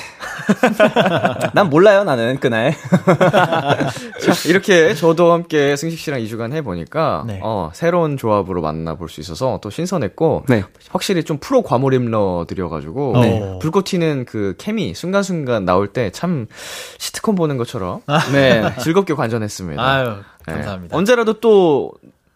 난 몰라요, 나는, 그날. 자, 이렇게 저도 함께 승식 씨랑 2주간 해보니까, 네. 어, 새로운 조합으로 만나볼 수 있어서 또 신선했고, 네. 확실히 좀 프로 과몰입러들이어가지고, 네. 불꽃 튀는 그 케미, 순간순간 나올 때 참 시트콤 보는 것처럼, 아. 네, 즐겁게 관전했습니다. 아유, 네. 감사합니다. 언제라도 또,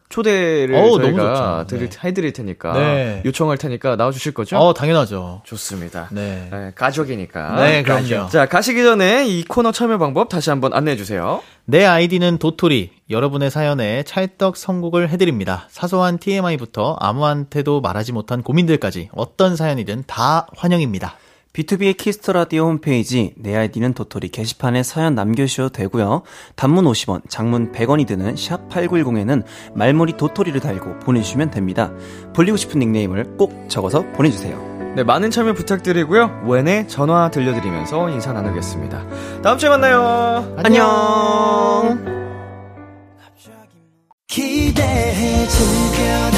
초대를 너무 저희가. 드릴, 네. 해드릴 테니까, 네. 요청할 테니까 나와주실 거죠? 어, 당연하죠. 좋습니다. 네. 네, 가족이니까. 네, 그럼요. 자, 가시기 전에 이 코너 참여 방법 다시 한번 안내해 주세요. 내 아이디는 도토리. 여러분의 사연에 찰떡 선곡을 해드립니다. 사소한 TMI부터 아무한테도 말하지 못한 고민들까지 어떤 사연이든 다 환영입니다. B2B의 키스터 라디오 홈페이지 내 아이디는 도토리 게시판에 사연 남겨주셔도 되고요. 단문 50원, 장문 100원이 드는 샵 8910에는 말머리 도토리를 달고 보내주시면 됩니다. 불리고 싶은 닉네임을 꼭 적어서 보내주세요. 네, 많은 참여 부탁드리고요. 웬에 전화 들려드리면서 인사 나누겠습니다. 다음 주에 만나요. 안녕! 기대해 즐겨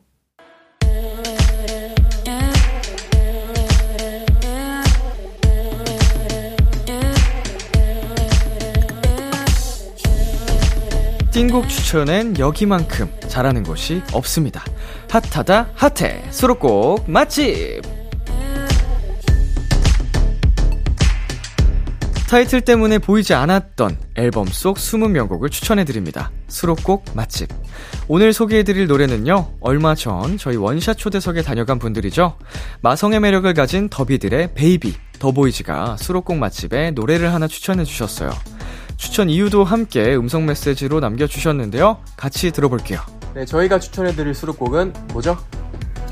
띵곡 추천엔 여기만큼 잘하는 곳이 없습니다. 핫하다 핫해 수록곡 맛집 타이틀 때문에 보이지 않았던 앨범 속 20명곡을 추천해드립니다. 수록곡 맛집. 오늘 소개해드릴 노래는요, 얼마 전 저희 원샷 초대석에 다녀간 분들이죠. 마성의 매력을 가진 더비들의 baby, 더보이즈가 수록곡 맛집에 노래를 하나 추천해주셨어요. 추천 이유도 함께 음성 메시지로 남겨주셨는데요. 같이 들어볼게요. 네, 저희가 추천해드릴 수록곡은 뭐죠?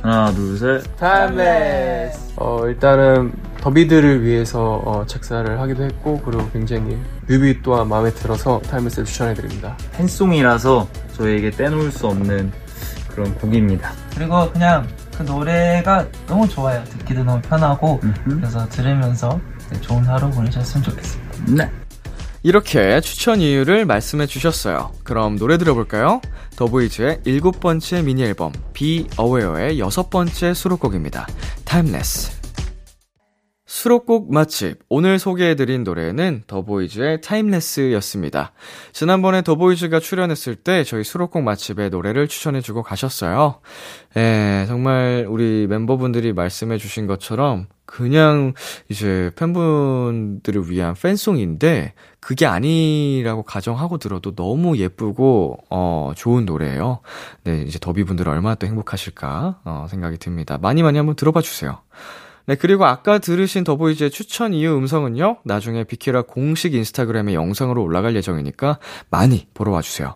하나, 둘, 셋. Timeless. 어, 일단은 더비들을 위해서 어, 작사를 하기도 했고, 그리고 굉장히 뮤비 또한 마음에 들어서 Timeless를 추천해드립니다. fan song이라서 저희에게 떼놓을 수 없는 그런 곡입니다. 그리고 그냥 그 노래가 너무 좋아요. 듣기도 너무 편하고 그래서 들으면서 네, 좋은 하루 보내셨으면 좋겠습니다. 네. 이렇게 추천 이유를 말씀해 주셨어요. 그럼 노래 들어볼까요? 더보이즈의 일곱 번째 미니 앨범 Be Aware의 여섯 번째 수록곡입니다. Timeless. 수록곡 맛집. 오늘 소개해드린 노래는 더보이즈의 타임레스였습니다. 지난번에 더보이즈가 출연했을 때 저희 수록곡 맛집의 노래를 추천해주고 가셨어요. 예, 정말 우리 멤버분들이 말씀해 주신 것처럼 그냥 이제 팬분들을 위한 팬송인데 그게 아니라고 가정하고 들어도 너무 예쁘고 어 좋은 노래예요. 네, 이제 더비 분들 얼마나 또 행복하실까 어 생각이 듭니다. 많이 많이 한번 들어봐 주세요. 네, 그리고 아까 들으신 더보이즈의 추천 이유 음성은요, 나중에 비키라 공식 인스타그램에 영상으로 올라갈 예정이니까 많이 보러 와주세요.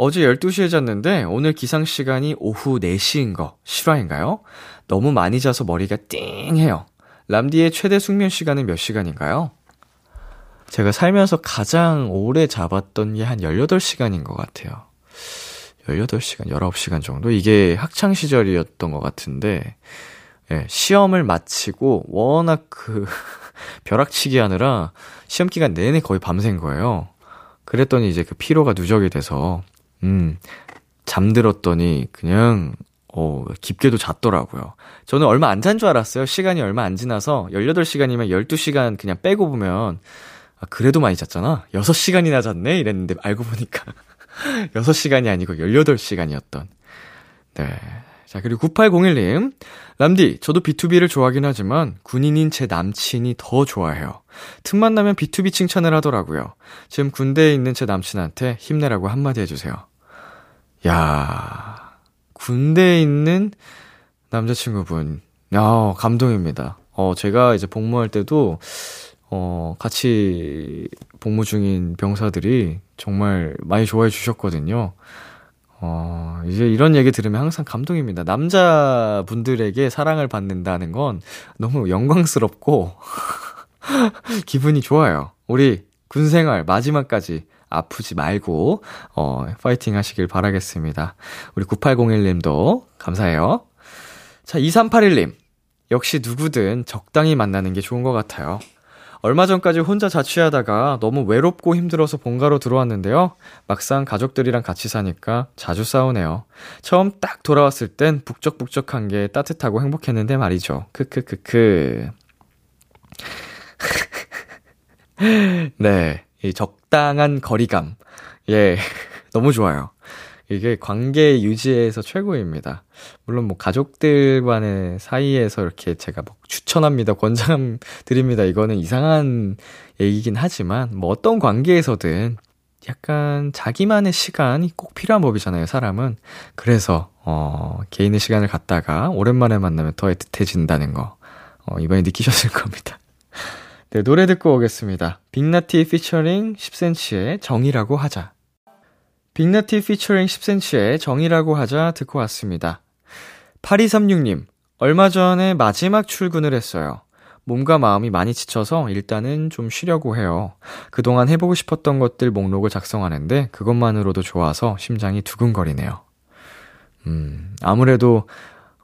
어제 12시에 잤는데 오늘 기상 시간이 오후 4시인 거 실화인가요? 너무 많이 자서 머리가 띵해요. 람디의 최대 숙면 시간은 몇 시간인가요? 제가 살면서 가장 오래 잡았던 게 한 18시간인 것 같아요. 18시간, 19시간 정도? 이게 학창 시절이었던 것 같은데, 예, 시험을 마치고 워낙 그 벼락치기 하느라 시험 기간 내내 거의 밤샌 거예요. 그랬더니 이제 그 피로가 누적이 돼서, 음, 잠들었더니 그냥, 어, 깊게도 잤더라고요. 저는 얼마 안 잔 줄 알았어요. 시간이 얼마 안 지나서 18시간이면 12시간 그냥 빼고 보면, 아, 그래도 많이 잤잖아? 6시간이나 잤네? 이랬는데 알고 보니까 6시간이 아니고 18시간이었던. 네. 자, 그리고 9801님. 람디, 저도 B2B를 좋아하긴 하지만 군인인 제 남친이 더 좋아해요. 틈만 나면 B2B 칭찬을 하더라고요. 지금 군대에 있는 제 남친한테 힘내라고 한마디 해주세요. 야 군대에 있는 남자친구분. 야 감동입니다. 어, 제가 이제 복무할 때도, 어, 같이 복무 중인 병사들이 정말 많이 좋아해 주셨거든요. 어, 이제 이런 얘기 들으면 항상 감동입니다. 남자분들에게 사랑을 받는다는 건 너무 영광스럽고, 기분이 좋아요. 우리 군 생활 마지막까지 아프지 말고, 어, 파이팅 하시길 바라겠습니다. 우리 9801님도 감사해요. 자, 2381님. 역시 누구든 적당히 만나는 게 좋은 것 같아요. 얼마 전까지 혼자 자취하다가 너무 외롭고 힘들어서 본가로 들어왔는데요. 막상 가족들이랑 같이 사니까 자주 싸우네요. 처음 딱 돌아왔을 땐 북적북적한 게 따뜻하고 행복했는데 말이죠. 크크크크. 네. 이 적 당한 거리감. 예. 너무 좋아요. 이게 관계 유지에서 최고입니다. 물론 뭐 가족들과의 사이에서 이렇게 제가 뭐 추천합니다, 권장 드립니다. 이거는 이상한 얘기긴 하지만 뭐 어떤 관계에서든 약간 자기만의 시간이 꼭 필요한 법이잖아요, 사람은. 그래서 어 개인의 시간을 갖다가 오랜만에 만나면 더 애틋해진다는 거 어, 이번에 느끼셨을 겁니다. 네, 노래 듣고 오겠습니다. 빅나티 피처링 10cm의 정이라고 하자. 빅나티 피처링 10cm의 정이라고 하자 듣고 왔습니다. 8236님, 얼마 전에 마지막 출근을 했어요. 몸과 마음이 많이 지쳐서 일단은 좀 쉬려고 해요. 그동안 해보고 싶었던 것들 목록을 작성하는데 그것만으로도 좋아서 심장이 두근거리네요. 음, 아무래도,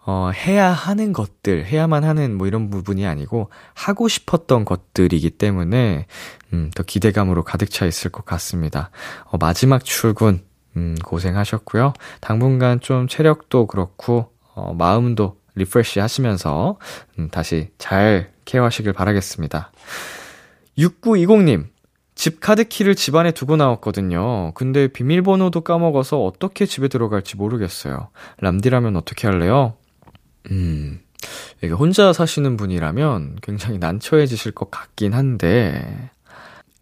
어, 해야 하는 것들, 해야만 하는 뭐 이런 부분이 아니고 하고 싶었던 것들이기 때문에, 음, 더 기대감으로 가득 차 있을 것 같습니다. 어, 마지막 출근, 음, 고생하셨고요. 당분간 좀 체력도 그렇고, 어, 마음도 refresh 하시면서, 음, 다시 잘 care하시길 바라겠습니다. 6920님, 집 카드키를 집안에 두고 나왔거든요. 근데 비밀번호도 까먹어서 어떻게 집에 들어갈지 모르겠어요. 람디라면 어떻게 할래요? 음, 이게 혼자 사시는 분이라면 굉장히 난처해지실 것 같긴 한데,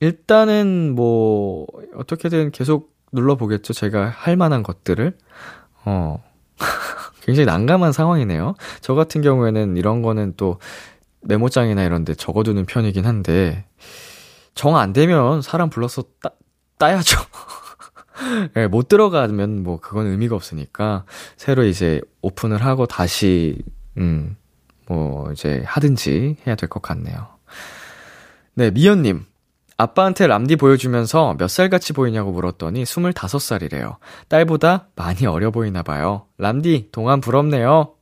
일단은 뭐, 어떻게든 계속 눌러보겠죠. 제가 할 만한 것들을. 어, 굉장히 난감한 상황이네요. 저 같은 경우에는 이런 거는 또 메모장이나 이런 데 적어두는 편이긴 한데, 정 안 되면 사람 불러서 따, 따야죠. 네, 못 들어가면 뭐 그건 의미가 없으니까, 새로 이제 오픈을 하고 다시, 음, 뭐 이제 하든지 해야 될 것 같네요. 네, 미연님. 아빠한테 람디 보여주면서 몇 살 같이 보이냐고 물었더니 25살이래요. 딸보다 많이 어려 보이나 봐요. 람디, 동안 부럽네요.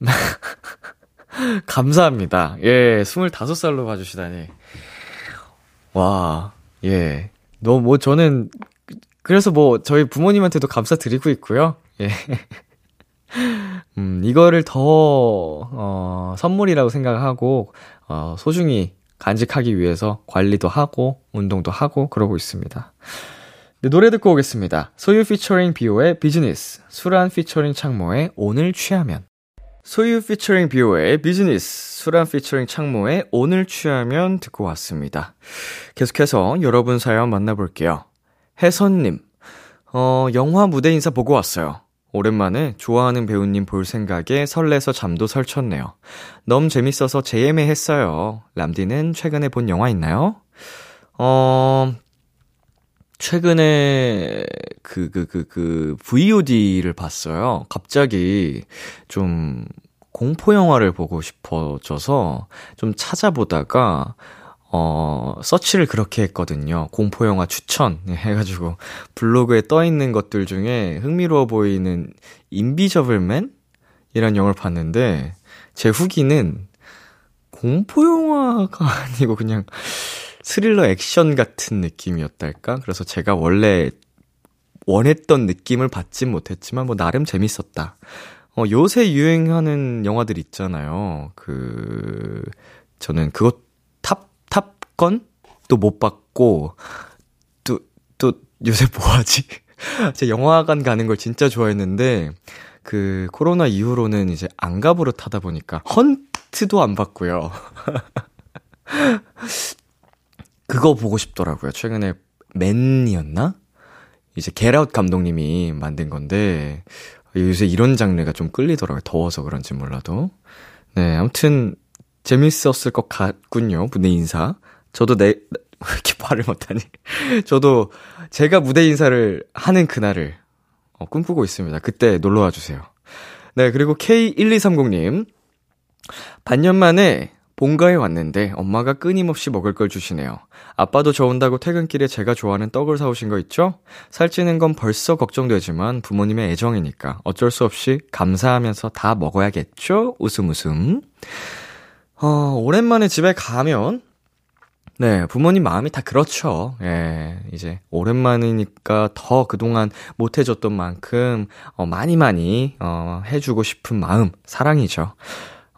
감사합니다. 예, 25살로 봐주시다니. 와, 예. 너, 뭐, 저는, 그래서 뭐, 저희 부모님한테도 감사드리고 있고요. 예. 음, 이거를 더, 어, 선물이라고 생각하고, 어, 소중히 간직하기 위해서 관리도 하고, 운동도 하고, 그러고 있습니다. 네, 노래 듣고 오겠습니다. 소유 피처링 비오의 비즈니스, 수란 피처링 창모의 오늘 취하면. 소유 피처링 비오의 비즈니스, 수란 피처링 창모의 오늘 취하면 듣고 왔습니다. 계속해서 여러분 사연 만나볼게요. 혜선님, 어, 영화 무대 인사 보고 왔어요. 오랜만에 좋아하는 배우님 볼 생각에 설레서 잠도 설쳤네요. 너무 재밌어서 재예매 했어요. 람디는 최근에 본 영화 있나요? 어, 최근에 그, 그, 그, 그, VOD를 봤어요. 갑자기 좀 공포 영화를 보고 싶어져서 좀 찾아보다가, 어, 서치를 그렇게 했거든요. 공포영화 추천 해가지고 블로그에 떠 있는 것들 중에 흥미로워 보이는 인비저블맨? 이란 영화를 봤는데, 제 후기는 공포영화가 아니고 그냥 스릴러 액션 같은 느낌이었달까? 그래서 제가 원래 원했던 느낌을 받진 못했지만 뭐 나름 재밌었다. 어, 요새 유행하는 영화들 있잖아요. 그, 저는 그것 Top Gun도 못 봤고, 또, 또 요새 뭐 하지? 제가 영화관 가는 걸 진짜 좋아했는데, 그 코로나 이후로는 이제 안 가버릇 하다 보니까 헌트도 안 봤고요. 그거 보고 싶더라고요. 최근에 Men이었나? 이제 겟아웃 감독님이 만든 건데 요새 이런 장르가 좀 끌리더라고요. 더워서 그런지 몰라도. 네, 아무튼 재밌었을 것 같군요. 무대 인사. 저도 내, 왜 이렇게 말을 못하니? 저도 제가 무대 인사를 하는 그날을 어, 꿈꾸고 있습니다. 그때 놀러 와 주세요. 네, 그리고 K1230님. 반년 만에 본가에 왔는데 엄마가 끊임없이 먹을 걸 주시네요. 아빠도 저 온다고 퇴근길에 제가 좋아하는 떡을 사오신 거 있죠? 살찌는 건 벌써 걱정되지만 부모님의 애정이니까 어쩔 수 없이 감사하면서 다 먹어야겠죠? 웃음 웃음. 어, 오랜만에 집에 가면 네, 부모님 마음이 다 그렇죠. 예, 이제 오랜만이니까 더 그동안 못 해줬던 만큼 어, 많이 많이 어, 해주고 싶은 마음, 사랑이죠.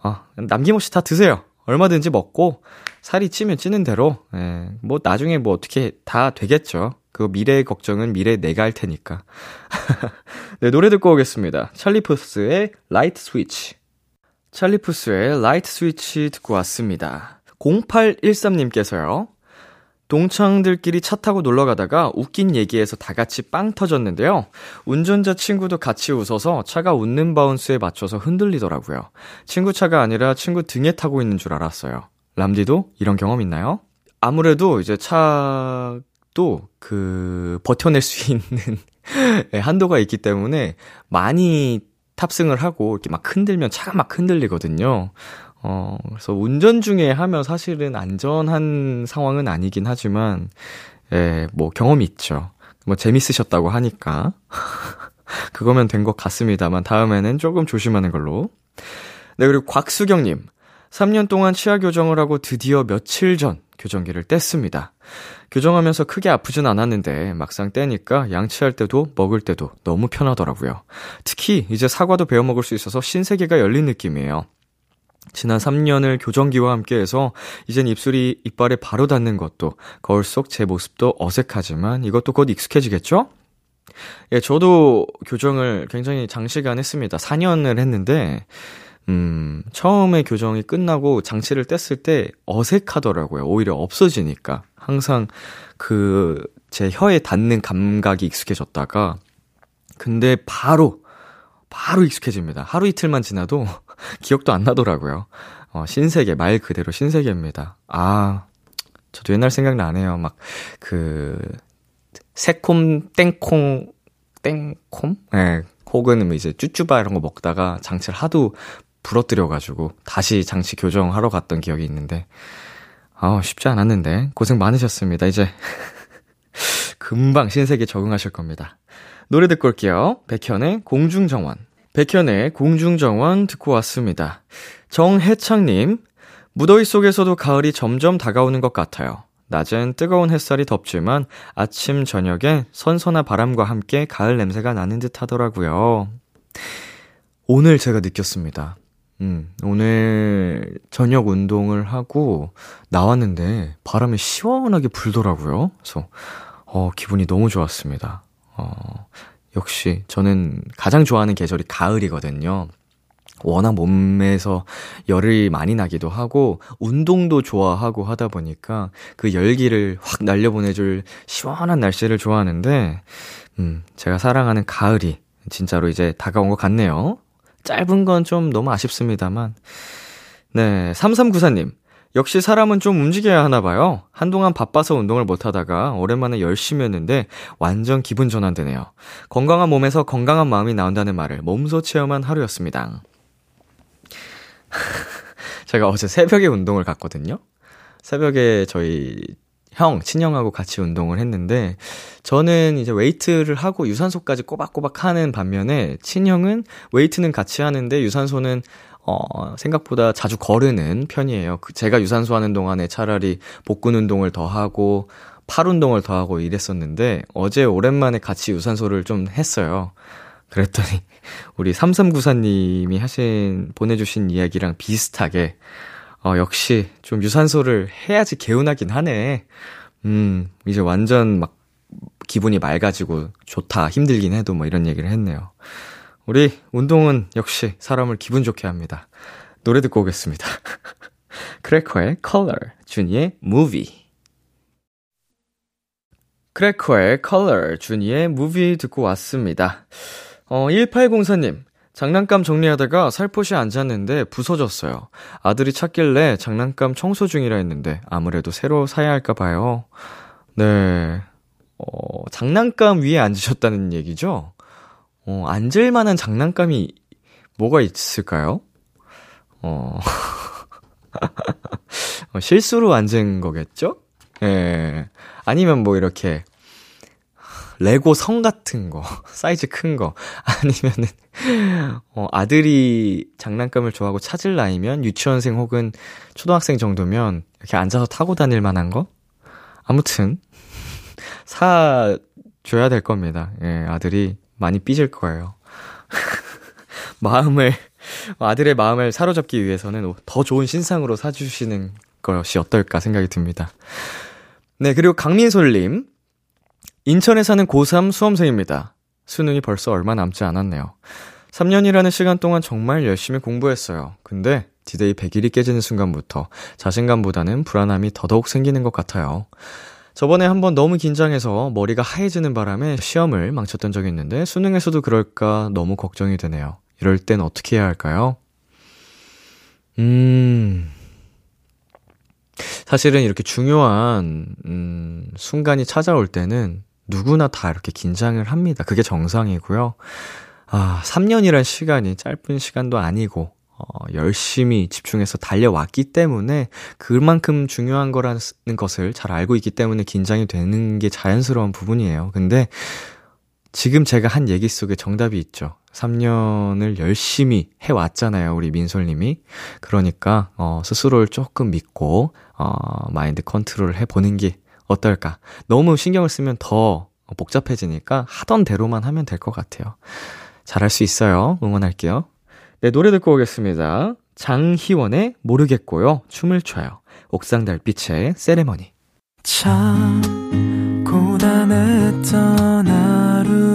어, 남김없이 다 드세요. 얼마든지 먹고 살이 찌면 찌는 대로 예, 뭐 나중에 뭐 어떻게 다 되겠죠. 그 미래의 걱정은 미래 내가 할 테니까. 네, 노래 듣고 오겠습니다. 찰리푸스의 Light Switch. 찰리푸스의 Light Switch 듣고 왔습니다. 0813님께서요. 동창들끼리 차 타고 놀러 가다가 웃긴 얘기해서 다 같이 빵 터졌는데요. 운전자 친구도 같이 웃어서 차가 웃는 bounce에 맞춰서 흔들리더라고요. 친구 차가 아니라 친구 등에 타고 있는 줄 알았어요. 람디도 이런 경험 있나요? 아무래도 이제 차도 그 버텨낼 수 있는 한도가 있기 때문에 많이 탑승을 하고 이렇게 막 흔들면 차가 막 흔들리거든요. 어, 그래서 운전 중에 하면 사실은 안전한 상황은 아니긴 하지만, 예, 뭐 경험이 있죠. 뭐 재밌으셨다고 하니까. 그거면 된 것 같습니다만, 다음에는 조금 조심하는 걸로. 네, 그리고 곽수경님. 3년 동안 치아 교정을 하고 드디어 며칠 전 교정기를 뗐습니다. 교정하면서 크게 아프진 않았는데 막상 떼니까 양치할 때도 먹을 때도 너무 편하더라고요. 특히 이제 사과도 베어 먹을 수 있어서 신세계가 열린 느낌이에요. 지난 3년을 교정기와 함께해서 이젠 입술이 이빨에 바로 닿는 것도 거울 속 제 모습도 어색하지만 이것도 곧 익숙해지겠죠? 예, 저도 교정을 굉장히 장시간 했습니다. 4년을 했는데 음, 처음에 교정이 끝나고 장치를 뗐을 때 어색하더라고요. 오히려 없어지니까. 항상 그 제 혀에 닿는 감각이 익숙해졌다가 근데 바로 바로 익숙해집니다. 하루 이틀만 지나도 기억도 안 나더라고요. 어, 신세계, 말 그대로 신세계입니다. 아, 저도 옛날 생각나네요. 막, 그, 새콤, 땡콩, 땡콤? 예, 네, 혹은 뭐 이제 쭈쭈바 이런 거 먹다가 장치를 하도 부러뜨려가지고 다시 장치 교정하러 갔던 기억이 있는데, 아 쉽지 않았는데, 고생 많으셨습니다. 이제, 금방 신세계 적응하실 겁니다. 노래 듣고 올게요. 백현의 공중정원. 백현의 공중정원 듣고 왔습니다. 정혜창님, 무더위 속에서도 가을이 점점 다가오는 것 같아요. 낮엔 뜨거운 햇살이 덥지만 아침, 저녁에 선선한 바람과 함께 가을 냄새가 나는 듯 하더라고요. 오늘 제가 느꼈습니다. 음, 오늘 저녁 운동을 하고 나왔는데 바람이 시원하게 불더라고요. 그래서, 어, 기분이 너무 좋았습니다. 어, 역시 저는 가장 좋아하는 계절이 가을이거든요. 워낙 몸에서 열이 많이 나기도 하고 운동도 좋아하고 하다 보니까 그 열기를 확 날려보내줄 시원한 날씨를 좋아하는데 음, 제가 사랑하는 가을이 진짜로 이제 다가온 것 같네요. 짧은 건 좀 너무 아쉽습니다만. 네, 3394님. 역시 사람은 좀 움직여야 하나 봐요. 한동안 바빠서 운동을 못 하다가 오랜만에 열심히 했는데 완전 기분 전환되네요. 건강한 몸에서 건강한 마음이 나온다는 말을 몸소 체험한 하루였습니다. 제가 어제 새벽에 운동을 갔거든요. 새벽에 저희 형, 친형하고 같이 운동을 했는데, 저는 이제 weight를 하고 유산소까지 꼬박꼬박 하는 반면에, 친형은 weight는 같이 하는데, 유산소는 어, 생각보다 자주 거르는 편이에요. 그 제가 유산소 하는 동안에 차라리 복근 운동을 더 하고, 팔 운동을 더 하고 이랬었는데, 어제 오랜만에 같이 유산소를 좀 했어요. 그랬더니, 우리 3394님이 하신, 보내주신 이야기랑 비슷하게, 어, 역시 좀 유산소를 해야지 개운하긴 하네. 음, 이제 완전 막 기분이 맑아지고 좋다, 힘들긴 해도 뭐 이런 얘기를 했네요. 우리 운동은 역시 사람을 기분 좋게 합니다. 노래 듣고 오겠습니다. 크래커의 Color, 준이의 Movie. 크래커의 Color, 준이의 Movie 듣고 왔습니다. 어, 1804님. 장난감 정리하다가 살포시 앉았는데 부서졌어요. 아들이 찾길래 장난감 청소 중이라 했는데 아무래도 새로 사야 할까 봐요. 네. 어, 장난감 위에 앉으셨다는 얘기죠? 어, 앉을 만한 장난감이 뭐가 있을까요? 어, 어 실수로 앉은 거겠죠? 예. 아니면 뭐 이렇게, 레고 성 같은 거, 사이즈 큰 거, 아니면은, 어, 아들이 장난감을 좋아하고 찾을 나이면 유치원생 혹은 초등학생 정도면 이렇게 앉아서 타고 다닐 만한 거? 아무튼, 사줘야 될 겁니다. 예, 아들이 많이 삐질 거예요. 마음을, 아들의 마음을 사로잡기 위해서는 더 좋은 신상으로 사주시는 것이 어떨까 생각이 듭니다. 네, 그리고 강민솔님. 인천에 사는 고3 수험생입니다. 수능이 벌써 얼마 남지 않았네요. 3년이라는 시간 동안 정말 열심히 공부했어요. 근데 디데이 100일이 깨지는 순간부터 자신감보다는 불안함이 더더욱 생기는 것 같아요. 저번에 한번 너무 긴장해서 머리가 하얘지는 바람에 시험을 망쳤던 적이 있는데 수능에서도 그럴까 너무 걱정이 되네요. 이럴 땐 어떻게 해야 할까요? 음. 사실은 이렇게 중요한 음, 순간이 찾아올 때는 누구나 다 이렇게 긴장을 합니다. 그게 정상이고요. 아, 3년이란 시간이 짧은 시간도 아니고 어, 열심히 집중해서 달려왔기 때문에 그만큼 중요한 거라는 것을 잘 알고 있기 때문에 긴장이 되는 게 자연스러운 부분이에요. 근데 지금 제가 한 얘기 속에 정답이 있죠. 3년을 열심히 해왔잖아요, 우리 민솔님이. 그러니까, 어, 스스로를 조금 믿고, 어, 마인드 컨트롤 해보는 게 어떨까. 너무 신경을 쓰면 더 복잡해지니까 하던 대로만 하면 될 것 같아요. 잘할 수 있어요. 응원할게요. 네, 노래 듣고 오겠습니다. 장희원의 모르겠고요. 춤을 춰요. 옥상 달빛의 세레머니. 참 고단했던 하루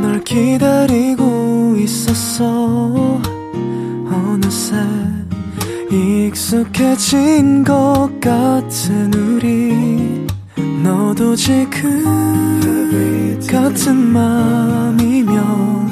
끝널 기다리고 있었어 어느새 익숙해진 것 같은 우리 너도 지금 같은 맘이면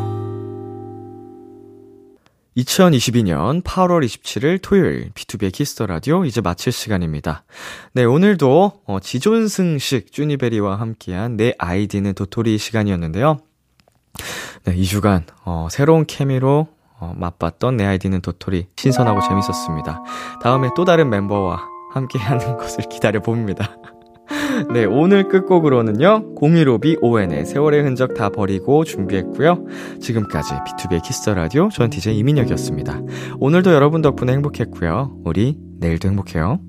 2022년 8월 27일 토요일 비투비의 Kiss the Radio 이제 마칠 시간입니다. 네, 오늘도 어, 지존승식 쭈니베리와 함께한 내 아이디는 도토리 시간이었는데요. 네, 2주간 어, 새로운 케미로 어, 맛봤던 내 아이디는 도토리 신선하고 재밌었습니다. 다음에 또 다른 멤버와 함께하는 것을 기다려 봅니다. 네, 오늘 끝곡으로는요, 015B ON의 세월의 흔적 다 버리고 준비했고요. 지금까지 비투비의 Kiss the Radio, 전 DJ 이민혁이었습니다. 오늘도 여러분 덕분에 행복했고요. 우리 내일도 행복해요.